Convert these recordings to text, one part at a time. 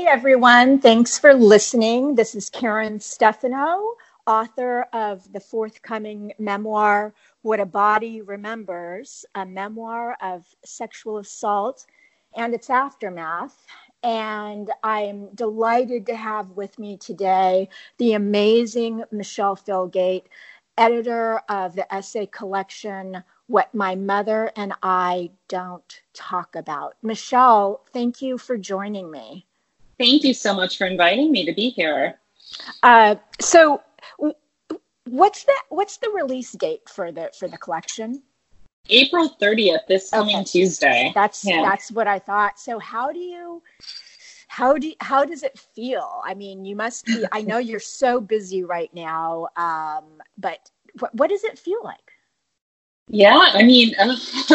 Hey everyone, thanks for listening. This is Karen Stefano, author of the forthcoming memoir, What a Body Remembers, a memoir of sexual assault and its aftermath. And I'm delighted to have with me today the amazing Michele Filgate, editor of the essay collection What My Mother and I Don't Talk About. Michelle, thank you for joining me. Thank you so much for inviting me to be here. Uh, so, what's the what's the release date for the for the collection? April thirtieth, this coming okay. Tuesday. That's yeah. that's what I thought. So, how do you? How do how does it feel? I mean, you must be. I know you're so busy right now, um, but what, what does it feel like? Yeah, I mean, uh,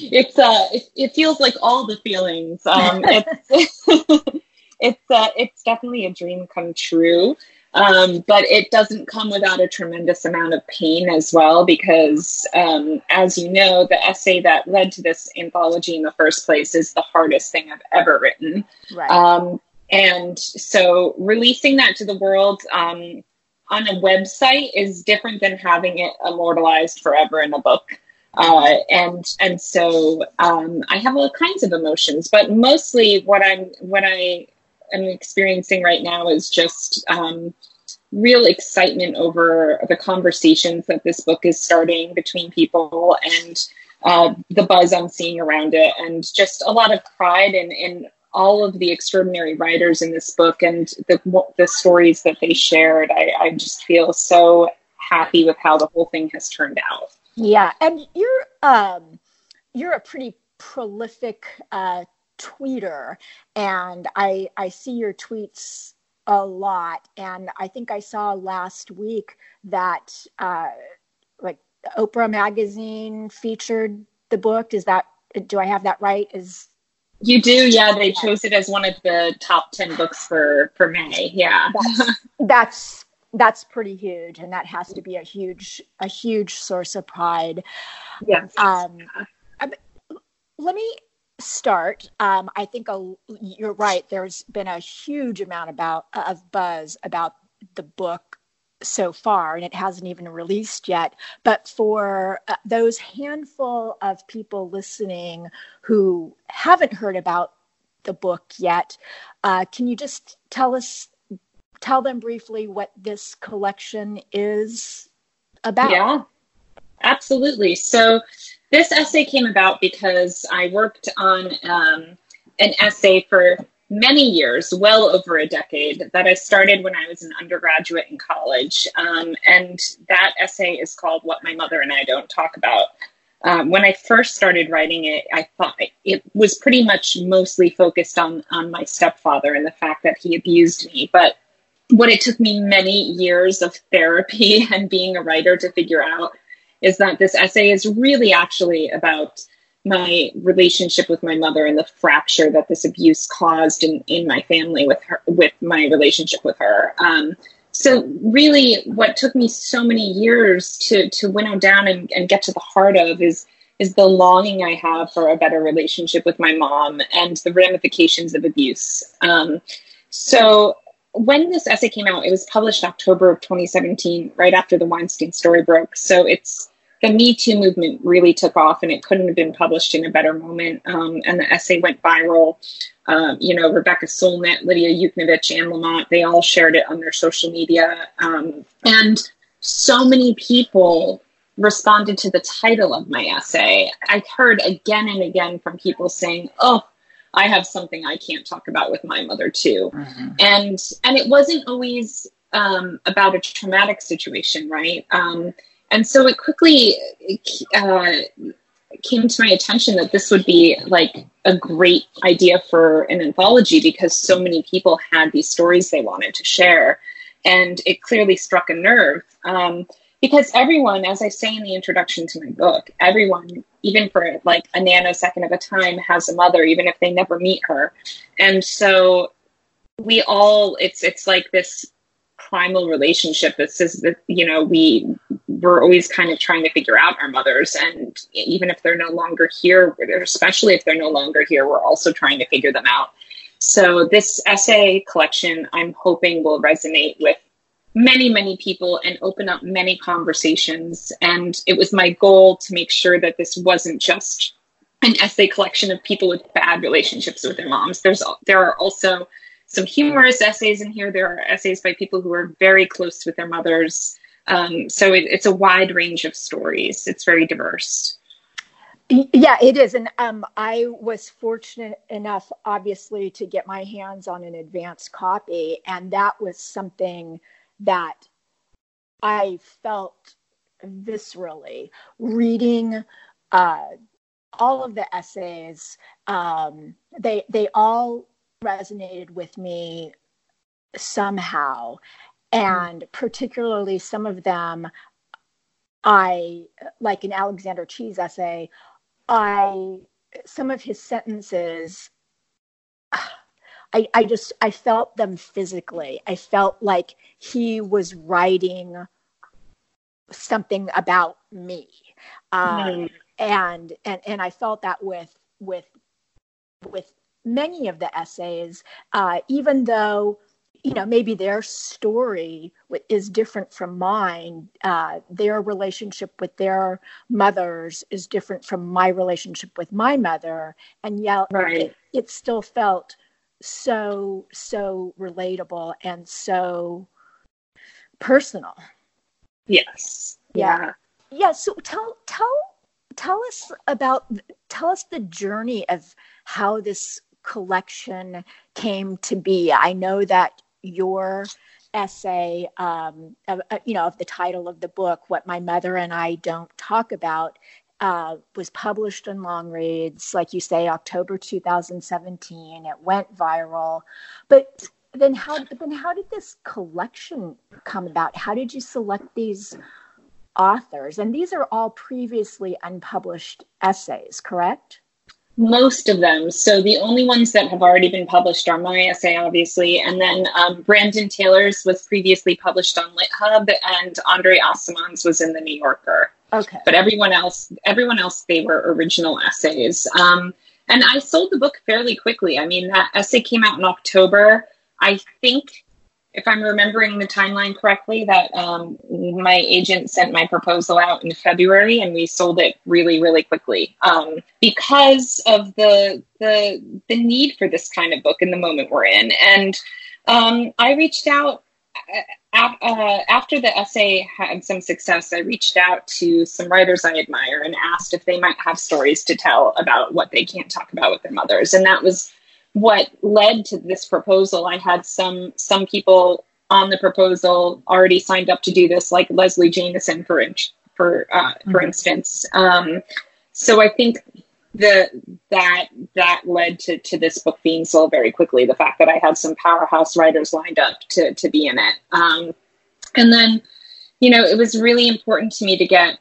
it's uh, it, it, feels like all the feelings. Um, it's it's uh, it's definitely a dream come true. Um, but it doesn't come without a tremendous amount of pain as well, because um, as you know, the essay that led to this anthology in the first place is the hardest thing I've ever written. Right. Um, and so releasing that to the world um, on a website is different than having it immortalized forever in a book. Uh, and and so um, I have all kinds of emotions, but mostly what I'm what I am experiencing right now is just um, real excitement over the conversations that this book is starting between people and uh, the buzz I'm seeing around it, and just a lot of pride in, in all of the extraordinary writers in this book and the, the stories that they shared. I, I just feel so happy with how the whole thing has turned out. Yeah, and you're um, you're a pretty prolific uh, tweeter and I I see your tweets a lot and I think I saw last week that uh, like Oprah magazine featured the book. Is that do I have that right? Is you do yeah they chose it as one of the top 10 books for for May yeah. That's, that's that's pretty huge and that has to be a huge a huge source of pride. Yes. Um let me start, um, I think a, you're right. There's been a huge amount about of buzz about the book so far, and it hasn't even released yet. But for uh, those handful of people listening who haven't heard about the book yet, uh, can you just tell us, tell them briefly what this collection is about? Yeah, absolutely. So this essay came about because I worked on um, an essay for many years, well over a decade, that I started when I was an undergraduate in college. Um, and that essay is called What My Mother and I Don't Talk About. Um, when I first started writing it, I thought it was pretty much mostly focused on, on my stepfather and the fact that he abused me. But what it took me many years of therapy and being a writer to figure out is that this essay is really actually about my relationship with my mother and the fracture that this abuse caused in, in my family with her with my relationship with her um, so really what took me so many years to to winnow down and, and get to the heart of is is the longing I have for a better relationship with my mom and the ramifications of abuse. Um, so when this essay came out, it was published October of 2017, right after the Weinstein story broke. So it's the Me Too movement really took off, and it couldn't have been published in a better moment. Um, and the essay went viral. Um, you know, Rebecca Solnit, Lidia Yuknavitch, Anne Lamott, they all shared it on their social media. Um, and so many people responded to the title of my essay. I heard again and again from people saying, oh, I have something I can't talk about with my mother too. Mm-hmm. And and it wasn't always um, about a traumatic situation, right? Um, and so it quickly uh, came to my attention that this would be like a great idea for an anthology because so many people had these stories they wanted to share, and it clearly struck a nerve. Um, because everyone, as I say in the introduction to my book, everyone, even for like a nanosecond of a time, has a mother, even if they never meet her. And so we all, it's it's like this primal relationship. That says that you know we we're always kind of trying to figure out our mothers. And even if they're no longer here especially if they're no longer here we're also trying to figure them out. So this essay collection, I'm hoping will resonate with many, many people and open up many conversations. And it was my goal to make sure that this wasn't just an essay collection of people with bad relationships with their moms. There's there are also some humorous essays in here. There are essays by people who are very close with their mothers. Um, so it, it's a wide range of stories. It's very diverse. Yeah, it is. And um, I was fortunate enough, obviously, to get my hands on an advanced copy. And that was something that I felt viscerally reading uh, all of the essays. Um, they, they all resonated with me somehow. And particularly some of them, I, like in Alexander Chee's essay, I, some of his sentences, I, I just, I felt them physically. I felt like he was writing something about me. Um, mm-hmm. and, and, and I felt that with, with, with many of the essays, uh, even though you know maybe their story is different from mine uh, their relationship with their mothers is different from my relationship with my mother and yet right. it, it still felt so so relatable and so personal. Yes. Yeah. Yeah. So tell tell tell us about tell us the journey of how this collection came to be. I know that your essay, um, of, uh, you know, of the title of the book, What My Mother and I Don't Talk About, uh, was published in Longreads, like you say, October 2017. It went viral. But then how, then how did this collection come about? How did you select these authors? And these are all previously unpublished essays, correct? Most of them. So the only ones that have already been published are my essay, obviously, and then um, Brandon Taylor's was previously published on LitHub, and Andre Aciman's was in the New Yorker. Okay. But everyone else, everyone else, they were original essays. Um, and I sold the book fairly quickly. I mean, that essay came out in October. I think if I'm remembering the timeline correctly, that um, my agent sent my proposal out in February, and we sold it really, really quickly um, because of the the the need for this kind of book in the moment we're in. And um, I reached out uh, uh, after the essay had some success. I reached out to some writers I admire and asked if they might have stories to tell about what they can't talk about with their mothers, and that was what led to this proposal i had some some people on the proposal already signed up to do this like leslie jamison for for uh, mm-hmm. for instance um, so i think the that that led to to this book being sold very quickly the fact that i had some powerhouse writers lined up to to be in it um, and then you know it was really important to me to get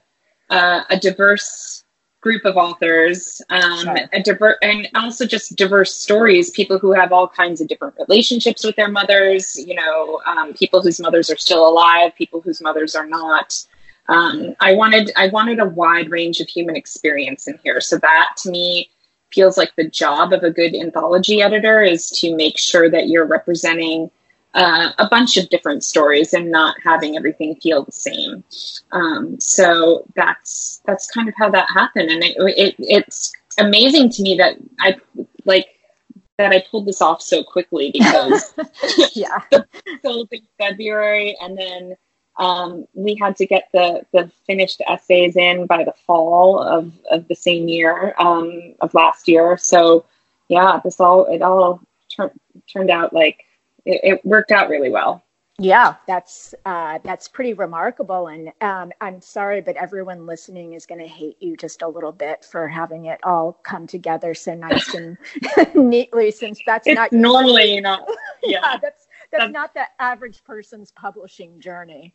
uh, a diverse group of authors, um, sure. a diver- and also just diverse stories. People who have all kinds of different relationships with their mothers. You know, um, people whose mothers are still alive, people whose mothers are not. Um, I wanted I wanted a wide range of human experience in here. So that to me feels like the job of a good anthology editor is to make sure that you're representing uh, a bunch of different stories and not having everything feel the same. Um, so that's that's kind of how that happened, and it, it, it's amazing to me that I like that I pulled this off so quickly because yeah, sold in February, and then um, we had to get the the finished essays in by the fall of of the same year um, of last year. So yeah, this all it all turned turned out like it, it worked out really well. Yeah, that's uh, that's pretty remarkable, and um, I'm sorry, but everyone listening is going to hate you just a little bit for having it all come together so nice and neatly. Since that's it's not normally not, yeah, yeah that's, that's that's not the average person's publishing journey.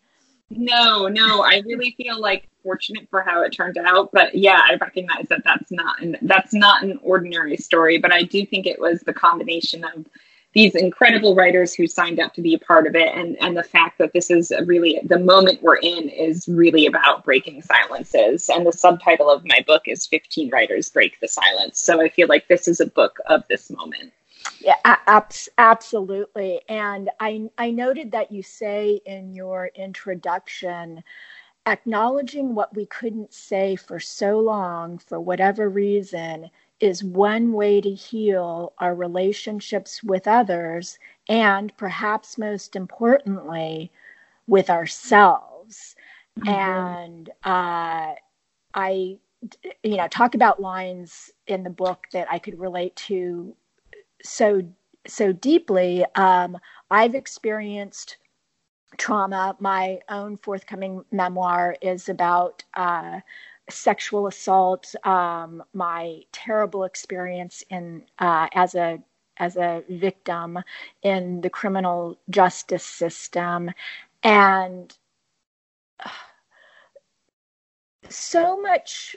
No, no, I really feel like fortunate for how it turned out, but yeah, I recognize that that's not an, that's not an ordinary story, but I do think it was the combination of these incredible writers who signed up to be a part of it and and the fact that this is really the moment we're in is really about breaking silences and the subtitle of my book is 15 writers break the silence so i feel like this is a book of this moment Yeah, ab- absolutely. And I, I noted that you say in your introduction, acknowledging what we couldn't say for so long, for whatever reason, is one way to heal our relationships with others and perhaps most importantly, with ourselves. Mm-hmm. And uh, I, you know, talk about lines in the book that I could relate to so so deeply. Um, I've experienced trauma. My own forthcoming memoir is about uh, sexual assault. Um, my terrible experience in uh, as a as a victim in the criminal justice system, and so much,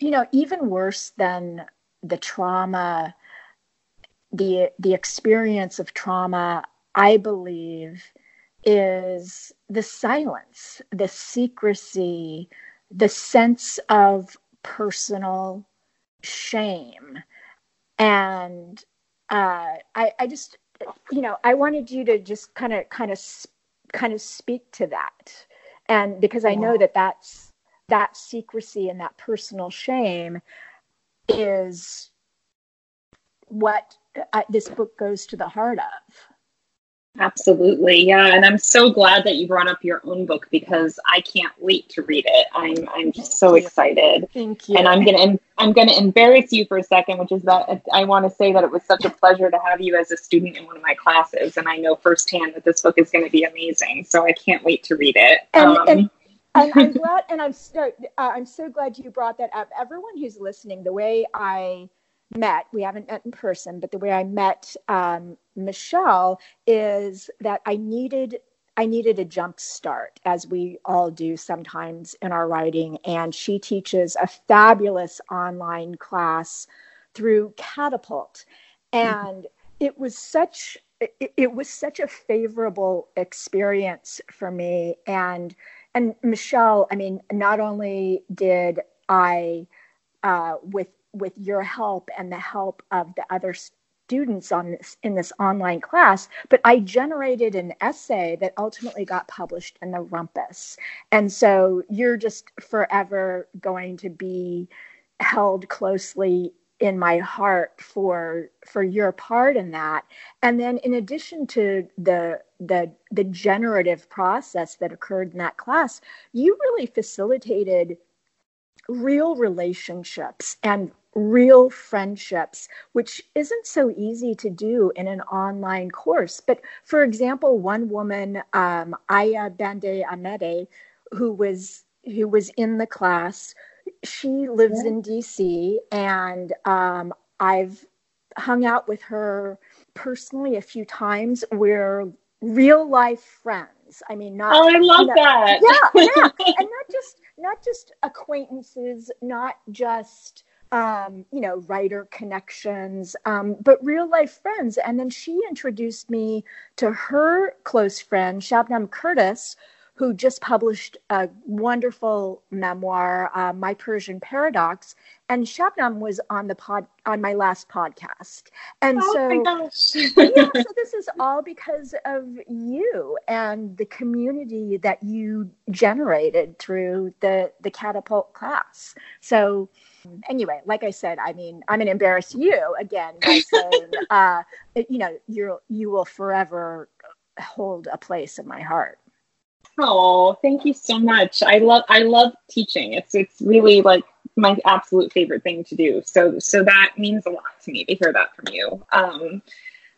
you know, even worse than the trauma the the experience of trauma i believe is the silence the secrecy the sense of personal shame. And uh, I, I just you know i wanted you to just kind of kind of kind of speak to that. And because i know that that's that secrecy and that personal shame is what I, this book goes to the heart of. Absolutely, yeah, and I'm so glad that you brought up your own book because I can't wait to read it. I'm I'm just so excited. Thank you. And I'm gonna I'm gonna embarrass you for a second, which is that I want to say that it was such a pleasure to have you as a student in one of my classes, and I know firsthand that this book is going to be amazing. So I can't wait to read it. And, um, and- I'm glad, and I'm so uh, I'm so glad you brought that up. Everyone who's listening, the way I met, we haven't met in person, but the way I met um, Michele is that I needed I needed a jump start, as we all do sometimes in our writing. And she teaches a fabulous online class through Catapult, and it was such it, it was such a favorable experience for me. And and Michele, I mean, not only did I uh, with with your help and the help of the other students on this in this online class but i generated an essay that ultimately got published in the rumpus. And so you're just forever going to be held closely in my heart for for your part in that. And then in addition to the the the generative process that occurred in that class you really facilitated real relationships and real friendships, which isn't so easy to do in an online course. But for example, one woman, um, Aya Bande Amede, who was who was in the class, she lives yeah. in DC, and um, I've hung out with her personally a few times. We're real life friends. I mean, not. Oh, I love you know, that. Yeah, yeah, and not just not just acquaintances, not just um, you know, writer connections, um, but real life friends. And then she introduced me to her close friend, Shabnam Curtis, who just published a wonderful memoir, uh, My Persian Paradox. And Shabnam was on the pod on my last podcast. And oh so, yeah, so this is all because of you and the community that you generated through the the catapult class. So anyway, like I said, I mean, I'm going to embarrass you again by saying, uh, you know, you you will forever hold a place in my heart. Oh, thank you so much. I love I love teaching. It's it's really like my absolute favorite thing to do. So so that means a lot to me to hear that from you. Um,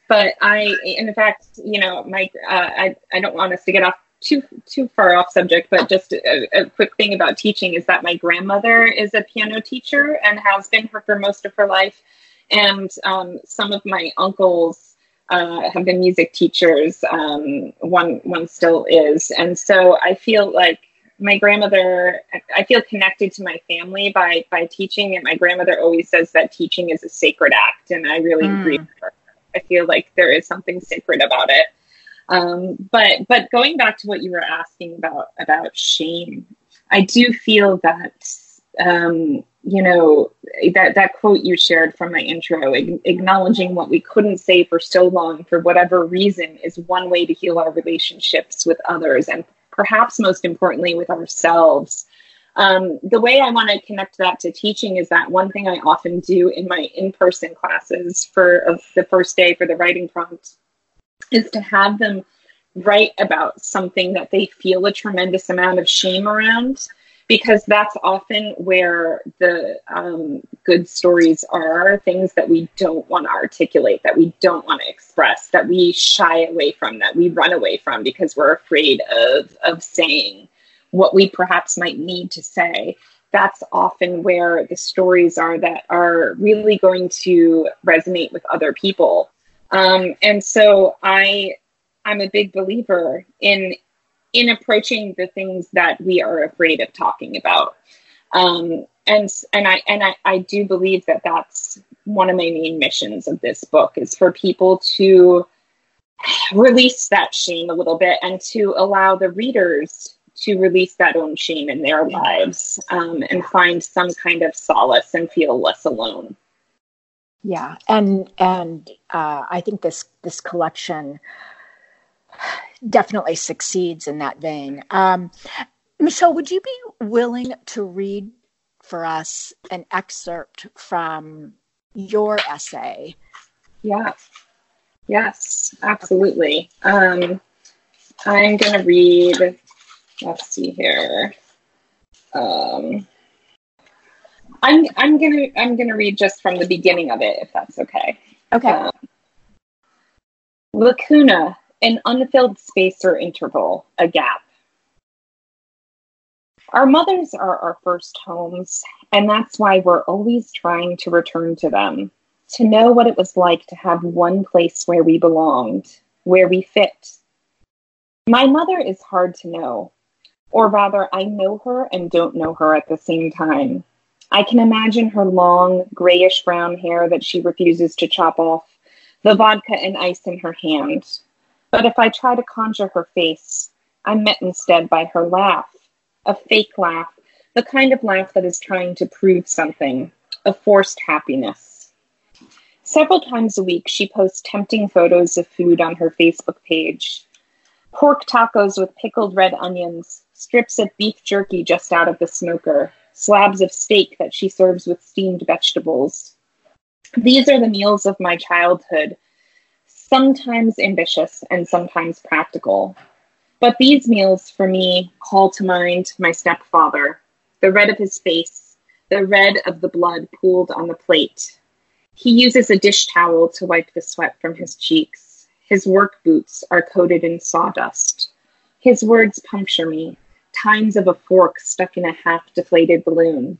but I, in fact, you know, Mike, uh, I I don't want us to get off too too far off subject, but just a, a, quick thing about teaching is that my grandmother is a piano teacher and has been for, for most of her life, and um, some of my uncles uh, have been music teachers. Um, one one still is, and so I feel like my grandmother. I feel connected to my family by by teaching, and my grandmother always says that teaching is a sacred act, and I really mm. agree with her. I feel like there is something sacred about it. Um, but but going back to what you were asking about about shame, I do feel that um, you know that that quote you shared from my intro acknowledging what we couldn't say for so long for whatever reason is one way to heal our relationships with others and perhaps most importantly with ourselves. Um, the way i want to connect that to teaching is that one thing i often do in my in-person classes for the first day for the writing prompt is to have them write about something that they feel a tremendous amount of shame around because that's often where the um, good stories are things that we don't want to articulate, that we don't want to express, that we shy away from, that we run away from because we're afraid of, of saying what we perhaps might need to say. That's often where the stories are that are really going to resonate with other people. Um, and so I, I'm a big believer in in approaching the things that we are afraid of talking about. Um, and and I and I, I do believe that that's one of my main missions of this book is for people to release that shame a little bit and to allow the readers to release that own shame in their lives um, and find some kind of solace and feel less alone. Yeah, and and uh, I think this this collection definitely succeeds in that vein. Um, Michele, would you be willing to read for us an excerpt from your essay? Yeah. Yes, absolutely. Um, I'm going to read, let's see here. Um, I'm I'm gonna I'm gonna read just from the beginning of it, if that's okay. Okay. Um, lacuna an unfilled space or interval, a gap. Our mothers are our first homes, and that's why we're always trying to return to them, to know what it was like to have one place where we belonged, where we fit. My mother is hard to know, or rather, I know her and don't know her at the same time. I can imagine her long, grayish brown hair that she refuses to chop off, the vodka and ice in her hand, but if I try to conjure her face, I'm met instead by her laugh, a fake laugh, the kind of laugh that is trying to prove something, a forced happiness. Several times a week, she posts tempting photos of food on her Facebook page. Pork tacos with pickled red onions, strips of beef jerky just out of the smoker, slabs of steak that she serves with steamed vegetables. These are the meals of my childhood sometimes ambitious and sometimes practical. But these meals for me call to mind my stepfather, the red of his face, the red of the blood pooled on the plate. He uses a dish towel to wipe the sweat from his cheeks. His work boots are coated in sawdust. His words puncture me, tines of a fork stuck in a half deflated balloon.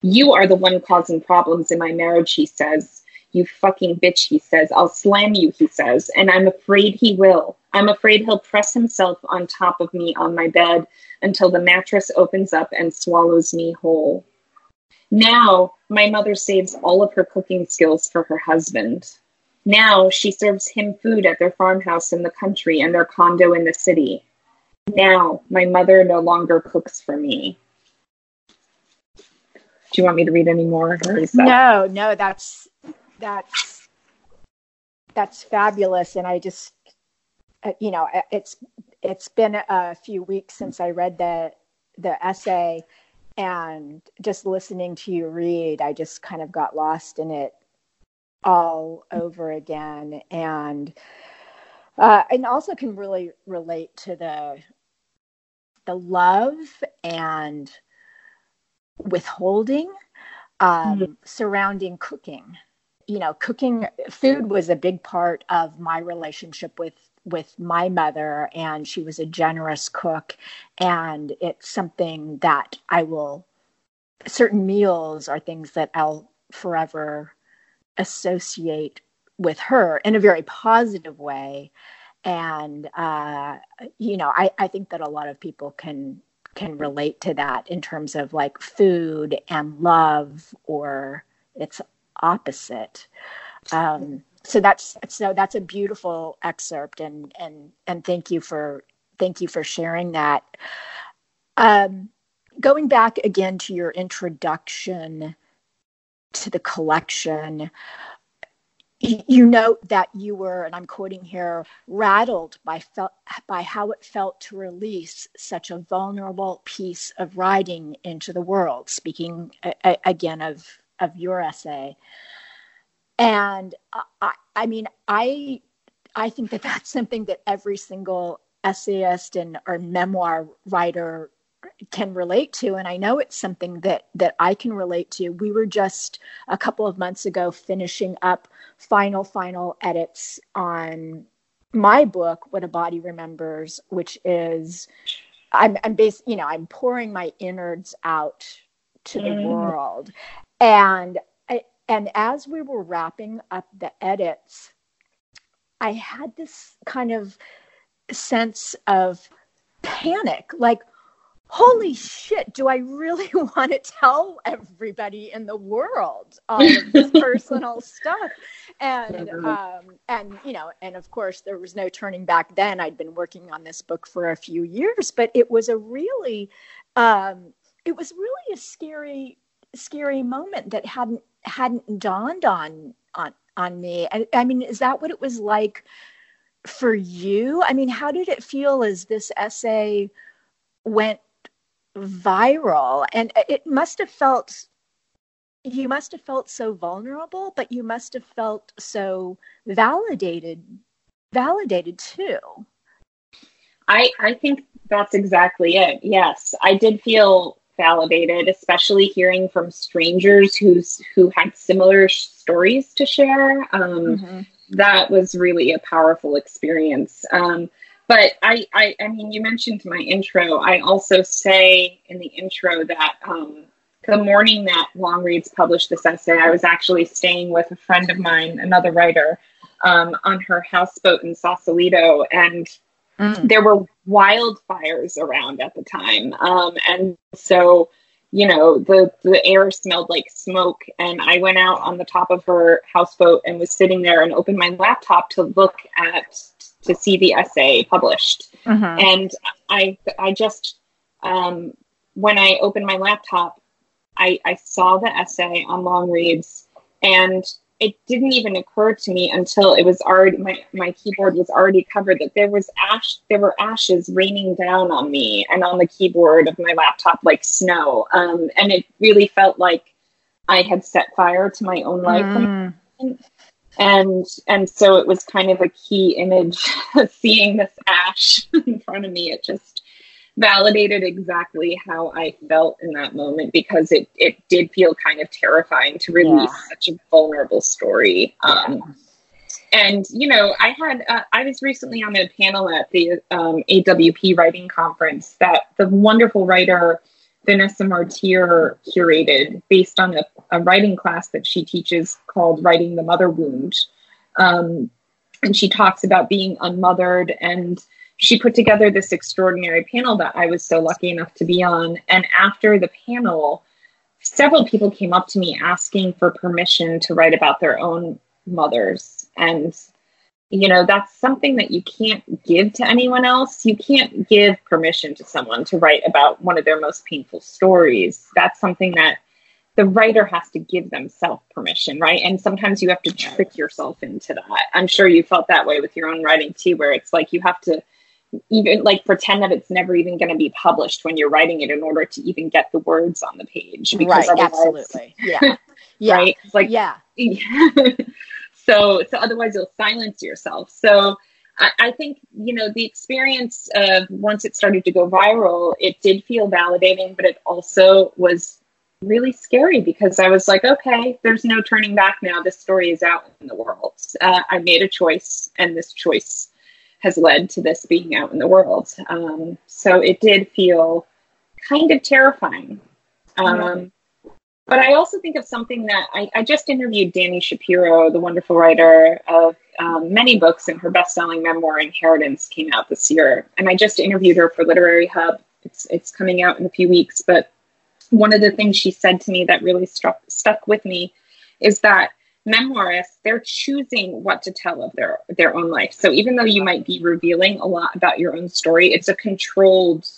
You are the one causing problems in my marriage, he says, you fucking bitch, he says. I'll slam you, he says. And I'm afraid he will. I'm afraid he'll press himself on top of me on my bed until the mattress opens up and swallows me whole. Now, my mother saves all of her cooking skills for her husband. Now, she serves him food at their farmhouse in the country and their condo in the city. Now, my mother no longer cooks for me. Do you want me to read any more? No, no, that's that's that's fabulous and i just uh, you know it's it's been a few weeks since i read the the essay and just listening to you read i just kind of got lost in it all over again and uh, and also can really relate to the the love and withholding um, mm-hmm. surrounding cooking. You know cooking food was a big part of my relationship with with my mother and she was a generous cook. And it's something that i will certain meals are things that i'll forever associate with her in a very positive way and uh, you know I, I think that a lot of people can can relate to that in terms of like food and love or it's opposite. Um, so that's so that's a beautiful excerpt, and and and thank you for thank you for sharing that. Um, going back again to your introduction to the collection, you note that you were, and I'm quoting here, rattled by felt by how it felt to release such a vulnerable piece of writing into the world. Speaking a, again of of your essay, and I, I mean, I I think that that's something that every single essayist and or memoir writer can relate to and i know it's something that that i can relate to we were just a couple of months ago finishing up final final edits on my book what a body remembers which is i'm i'm based you know i'm pouring my innards out to the mm. world and and as we were wrapping up the edits i had this kind of sense of panic like holy shit, do I really want to tell everybody in the world all of this personal stuff? And um, and you know, and of course there was no turning back then. I'd been working on this book for a few years, but it was a really um, it was really a scary scary moment that hadn't hadn't dawned on on on me. And I mean, is that what it was like for you? I mean, how did it feel as this essay went viral. And it must have felt you must have felt so vulnerable but you must have felt so validated validated too. I i think that's exactly it. Yes i did feel validated especially hearing from strangers who's who had similar stories to share. Um, mm-hmm. that was really a powerful experience. Um, but I, I, I mean, you mentioned my intro. I also say in the intro that um, the morning that Longreads published this essay, I was actually staying with a friend of mine, another writer, um, on her houseboat in Sausalito, and mm. there were wildfires around at the time, um, and so you know the the air smelled like smoke and i went out on the top of her houseboat and was sitting there and opened my laptop to look at to see the essay published. Mm-hmm. And I, I just, um, when I opened my laptop, I, I saw the essay on Longreads and it didn't even occur to me until it was already my, my keyboard was already covered that there was ash there were ashes raining down on me and on the keyboard of my laptop like snow um, and it really felt like i had set fire to my own life mm and and so it was kind of a key image seeing this ash in front of me it just validated exactly how i felt in that moment because it it did feel kind of terrifying to release yeah. such a vulnerable story um, and you know i had uh, i was recently on a panel at the um, awp writing conference that the wonderful writer Vanessa Martir curated based on a, a, writing class that she teaches called Writing the Mother Wound. Um, and she talks about being unmothered and she put together this extraordinary panel that I was so lucky enough to be on. And after the panel, several people came up to me asking for permission to write about their own mothers. And you know that's something that you can't give to anyone else. You can't give permission to someone to write about one of their most painful stories. That's something that the writer has to give themselves permission right? And sometimes you have to trick yourself into that. I'm sure you felt that way with your own writing too where it's like you have to even like pretend that it's never even going to be published when you're writing it in order to even get the words on the page because right absolutely. Yeah. Yeah. Right? Like yeah So, so otherwise you'll silence yourself. So I, I think, you know, the experience of once it started to go viral, it did feel validating, but it also was really scary because I was like, okay, there's no turning back now. This story is out in the world. Uh, I made a choice, and this choice has led to this being out in the world. Um, so it did feel kind of terrifying. Um, but I also think of something that I, I just interviewed Dani Shapiro, the wonderful writer of um, many books, and her best-selling memoir Inheritance came out this year. And I just interviewed her for Literary Hub. It's it's coming out in a few weeks. But one of the things she said to me that really struck stuck with me is that memoirists they're choosing what to tell of their their own life. So even though you might be revealing a lot about your own story, it's a controlled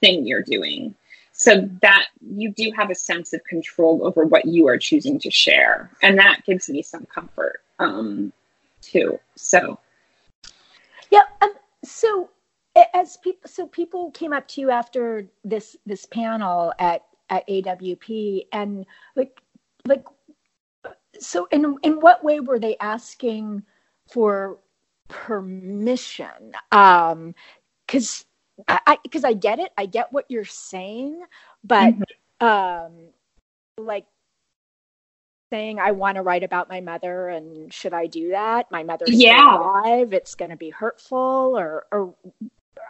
thing you're doing so that you do have a sense of control over what you are choosing to share. And that gives me some comfort um, too. So. Yeah um, so as people so people came up to you after this this panel at at awp and like like so in in what way were they asking for permission? Um because I because I, I, get it, I get what you're saying, but mm-hmm. um, like saying I want to write about my mother and should I do that? My mother's yeah. alive. It's going to be hurtful, or or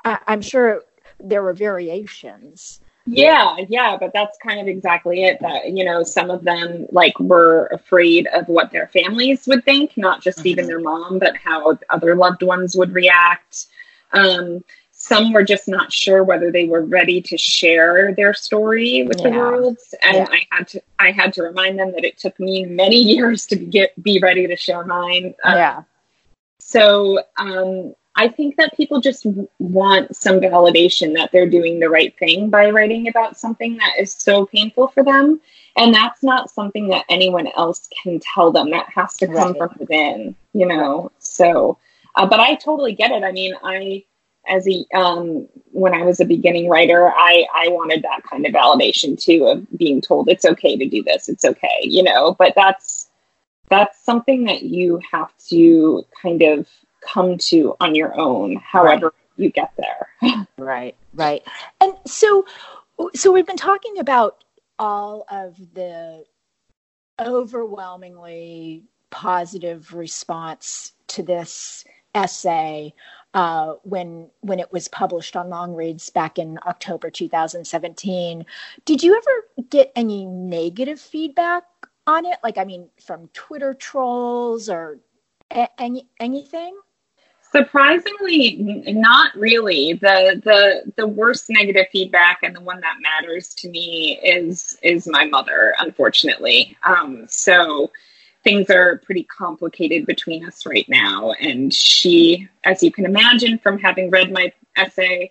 I, I'm sure there were variations. Yeah, yeah, but that's kind of exactly it. That you know, some of them like were afraid of what their families would think, not just mm-hmm. even their mom, but how other loved ones would react. Um, some were just not sure whether they were ready to share their story with yeah. the world. And yeah. i had to i had to remind them that it took me many years to get be ready to share mine. Uh, yeah. so um, i think that people just want some validation that they're doing the right thing by writing about something that is so painful for them. And that's not something that anyone else can tell them. That has to come right. from within you know? So uh, but i totally get it. I mean i as a um, when I was a beginning writer, I I wanted that kind of validation too of being told it's okay to do this, it's okay, you know. But that's that's something that you have to kind of come to on your own, however right. you get there. right, right. And so, so we've been talking about all of the overwhelmingly positive response to this essay uh, when when it was published on Longreads back in October 2017. Did you ever get any negative feedback on it? Like, I mean, from Twitter trolls or a- any anything? Surprisingly, not really. the the The worst negative feedback, and the one that matters to me, is is my mother. Unfortunately, um, so things are pretty complicated between us right now. And she, as you can imagine from having read my essay,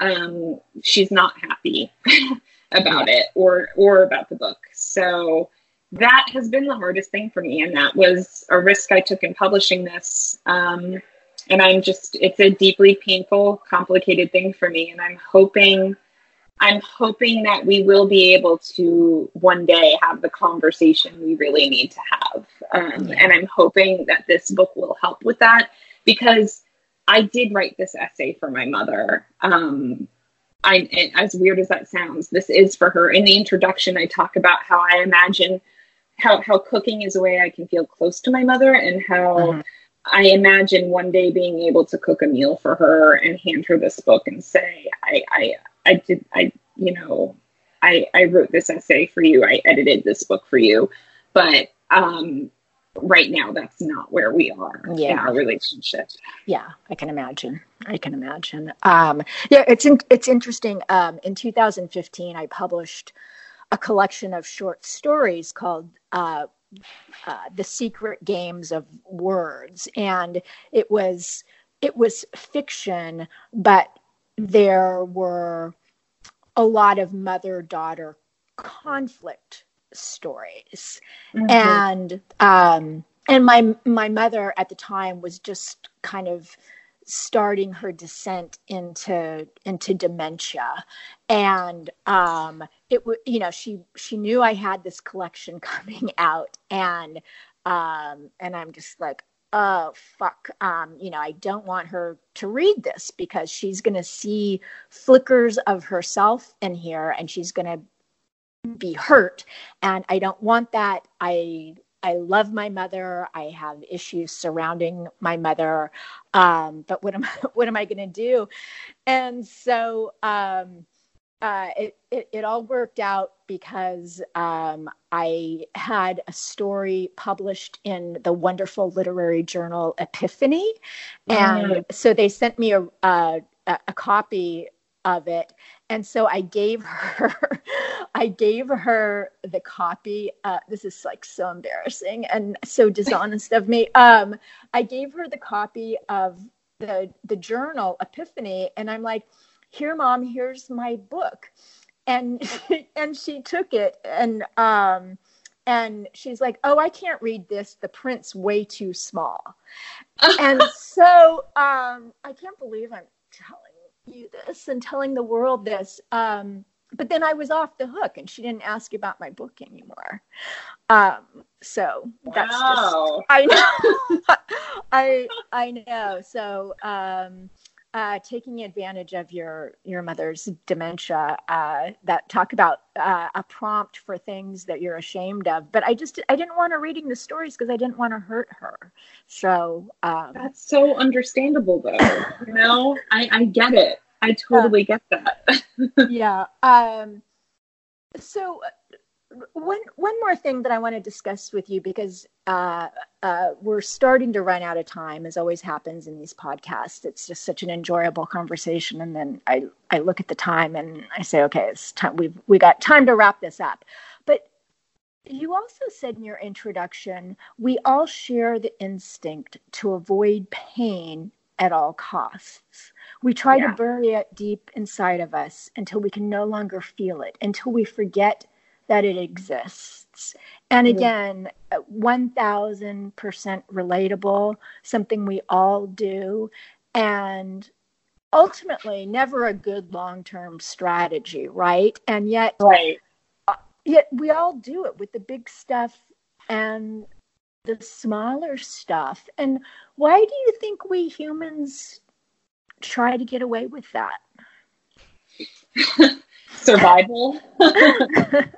um, she's not happy about it or or about the book. So that has been the hardest thing for me, and that was a risk I took in publishing this. Um, and I'm just, it's a deeply painful, complicated thing for me, and I'm hoping I'm hoping that we will be able to one day have the conversation we really need to have. Um, yeah. And I'm hoping that this book will help with that because I did write this essay for my mother. Um, I, as weird as that sounds, this is for her. In the introduction, I talk about how I imagine how, how cooking is a way I can feel close to my mother and how mm-hmm. I imagine one day being able to cook a meal for her and hand her this book and say, I, I, I did, I, you know, I, I wrote this essay for you. I edited this book for you. But um, right now, that's not where we are yeah. in our relationship. Yeah, I can imagine. I can imagine. Um, yeah, it's in, it's interesting. Um, in 2015, I published a collection of short stories called uh, uh, "The Secret Games of Words," and it was it was fiction, but there were a lot of mother daughter conflict stories mm-hmm. and um and my my mother at the time was just kind of starting her descent into into dementia and um it would you know she she knew i had this collection coming out and um and i'm just like oh fuck um you know i don't want her to read this because she's going to see flickers of herself in here and she's going to be hurt. And i don't want that. I i love my mother. I have issues surrounding my mother. Um but what am i what am i going to do? And so um uh, it, it, it, all worked out because um, I had a story published in the wonderful literary journal Epiphany. And mm. so they sent me a, a, a copy of it. And so I gave her, I gave her the copy. Uh, this is like so embarrassing and so dishonest of me. Um, I gave her the copy of the the journal Epiphany, and I'm like, here, mom, here's my book. and and she took it and um and she's like oh i can't read this. The print's way too small. And so um i can't believe i'm telling you this and telling the world this um but then i was off the hook and she didn't ask about my book anymore. Um so that's wow. just i know. I i know. So um uh, taking advantage of your your mother's dementia uh, that talk about uh, a prompt for things that you're ashamed of. But i just i didn't want her reading the stories because i didn't want to hurt her. So um, that's so understandable though you know? I i get it. I totally get that. Yeah um so one one more thing that I want to discuss with you because uh, uh, we're starting to run out of time, as always happens in these podcasts. It's just such an enjoyable conversation, and then I I look at the time and I say, okay, it's time. We've we got time to wrap this up. But you also said in your introduction, we all share the instinct to avoid pain at all costs. We try yeah. to bury it deep inside of us until we can no longer feel it, until we forget that it exists. And again, 1000% relatable, something we all do. And ultimately, never a good long term strategy, right? And yet, right. Uh, yet we all do it with the big stuff and the smaller stuff. And why do you think we humans try to get away with that? survival.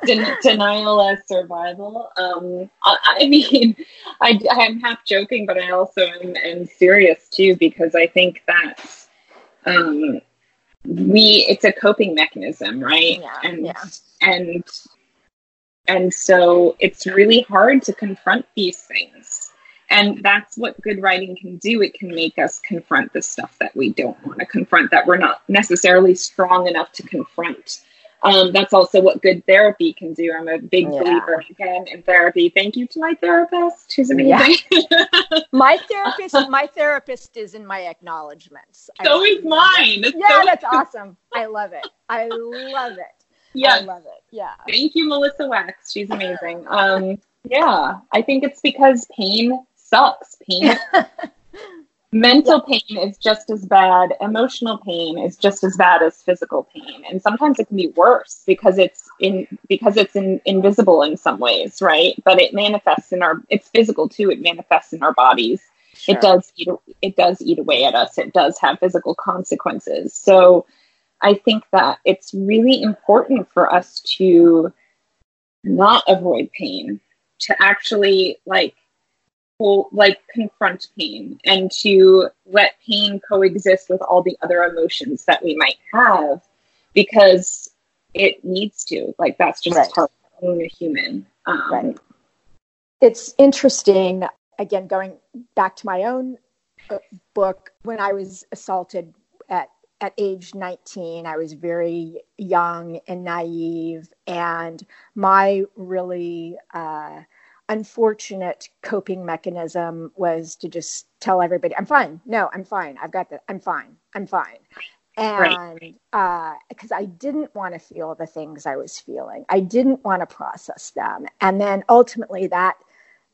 Den- denial as survival. Um, I, I, mean I, i'm half joking but i also am, am serious too because i think that um, we it's a coping mechanism right? Yeah, and yeah. and and so it's really hard to confront these things and that's what good writing can do. It can make us confront the stuff that we don't want to confront, that we're not necessarily strong enough to confront. Um, that's also what good therapy can do. I'm a big yeah. believer again in therapy. Thank you to my therapist, who's amazing. Yeah. my therapist, my therapist is in my acknowledgments. So is mine. yeah, so that's awesome. I love it. I love it. Yeah, I love it. Yeah. Thank you, Melissa Wax. She's amazing. Um, yeah, I think it's because pain sucks. Pain. Mental yeah. pain is just as bad. Emotional pain is just as bad as physical pain, and sometimes it can be worse because it's in because it's in, invisible in some ways, right? But it manifests in our. It's physical too. It manifests in our bodies. Sure. It does eat. It does eat away at us. It does have physical consequences. So, I think that it's really important for us to not avoid pain, to actually like like confront pain and to let pain coexist with all the other emotions that we might have because it needs to like that's just right. part of being a human um, right. it's interesting again going back to my own uh, book when i was assaulted at at age 19 i was very young and naive and my really uh, unfortunate coping mechanism was to just tell everybody, I'm fine. No, I'm fine. I've got that. I'm fine. I'm fine. And because right. uh, I didn't want to feel the things I was feeling, I didn't want to process them. And then ultimately that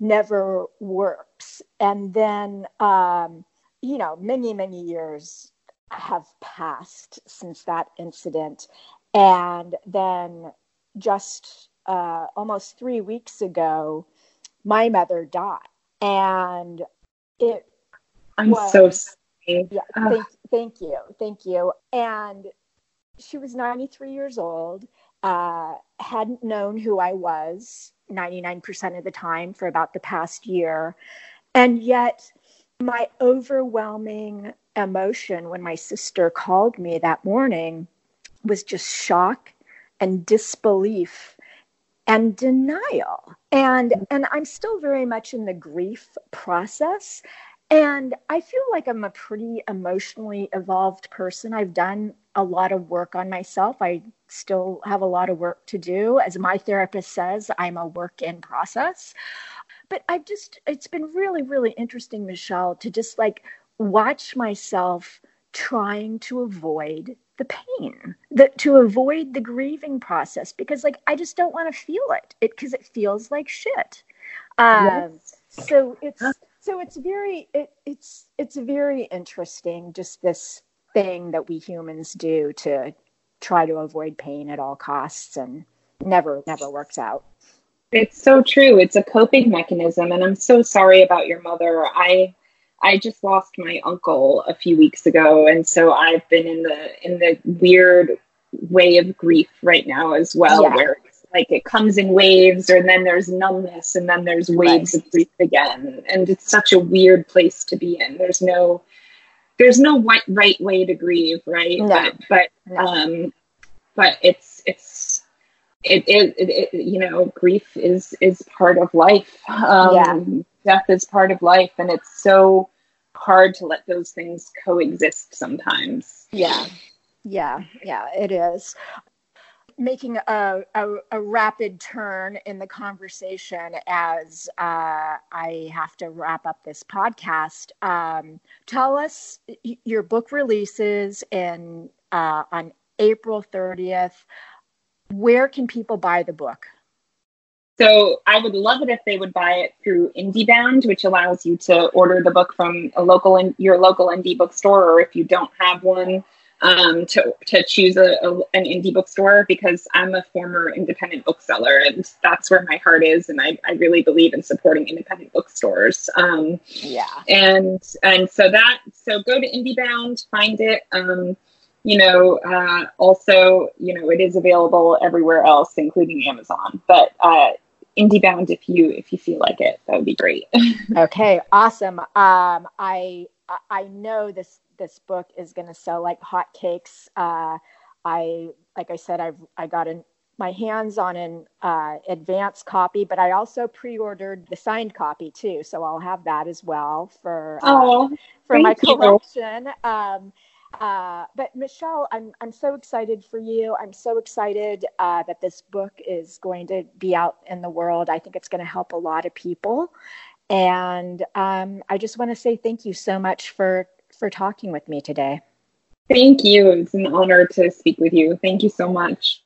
never works. And then, um, you know, many, many years have passed since that incident. And then just uh, almost three weeks ago, my mother died. And it I'm was, so sorry. Yeah, thank, thank you. Thank you. And she was 93 years old, uh, hadn't known who I was 99% of the time for about the past year. And yet, my overwhelming emotion when my sister called me that morning was just shock and disbelief and denial. And and i'm still very much in the grief process. And i feel like i'm a pretty emotionally evolved person. I've done a lot of work on myself. I still have a lot of work to do. As my therapist says i'm a work in process. But i've just it's been really really interesting Michele to just like watch myself trying to avoid the pain that to avoid the grieving process because like i just don't want to feel it it because it feels like shit. Um, yes. so it's so it's very it, it's it's very interesting just this thing that we humans do to try to avoid pain at all costs and never never works out. It's so true it's a coping mechanism and i'm so sorry about your mother. I I just lost my uncle a few weeks ago, and so I've been in the in the weird way of grief right now as well, yeah. where it's like it comes in waves, or then there's numbness, and then there's waves right. of grief again, and it's such a weird place to be in. There's no there's no right, right way to grieve, right? No. But but no. um, but it's it's it, it, it, you know grief is is part of life um, yeah death is part of life and it's so hard to let those things coexist sometimes yeah yeah yeah it is making a, a, a, rapid turn in the conversation as uh, I have to wrap up this podcast. Um, tell us your book releases in uh, on April 30th. Where can people buy the book? So I would love it if they would buy it through IndieBound, which allows you to order the book from a local in, your local indie bookstore, or if you don't have one, um, to to choose a, a, an indie bookstore. Because I'm a former independent bookseller, and that's where my heart is, and I, I really believe in supporting independent bookstores. Um, yeah, and and so that so go to IndieBound, find it. Um, you know, uh, also, you know, it is available everywhere else, including Amazon. But uh, IndieBound if you if you feel like it. That would be great. okay, awesome. Um, I I know this this book is going to sell like hotcakes. Uh, I like I said, I've I got an my hands on an uh, advanced copy, but I also pre-ordered the signed copy too, so I'll have that as well for uh, for my collection. Um, uh, but Michele, I'm I'm so excited for you. I'm so excited uh, that this book is going to be out in the world. I think it's going to help a lot of people, and um, I just want to say thank you so much for for talking with me today. Thank you. It's an honor to speak with you. Thank you so much.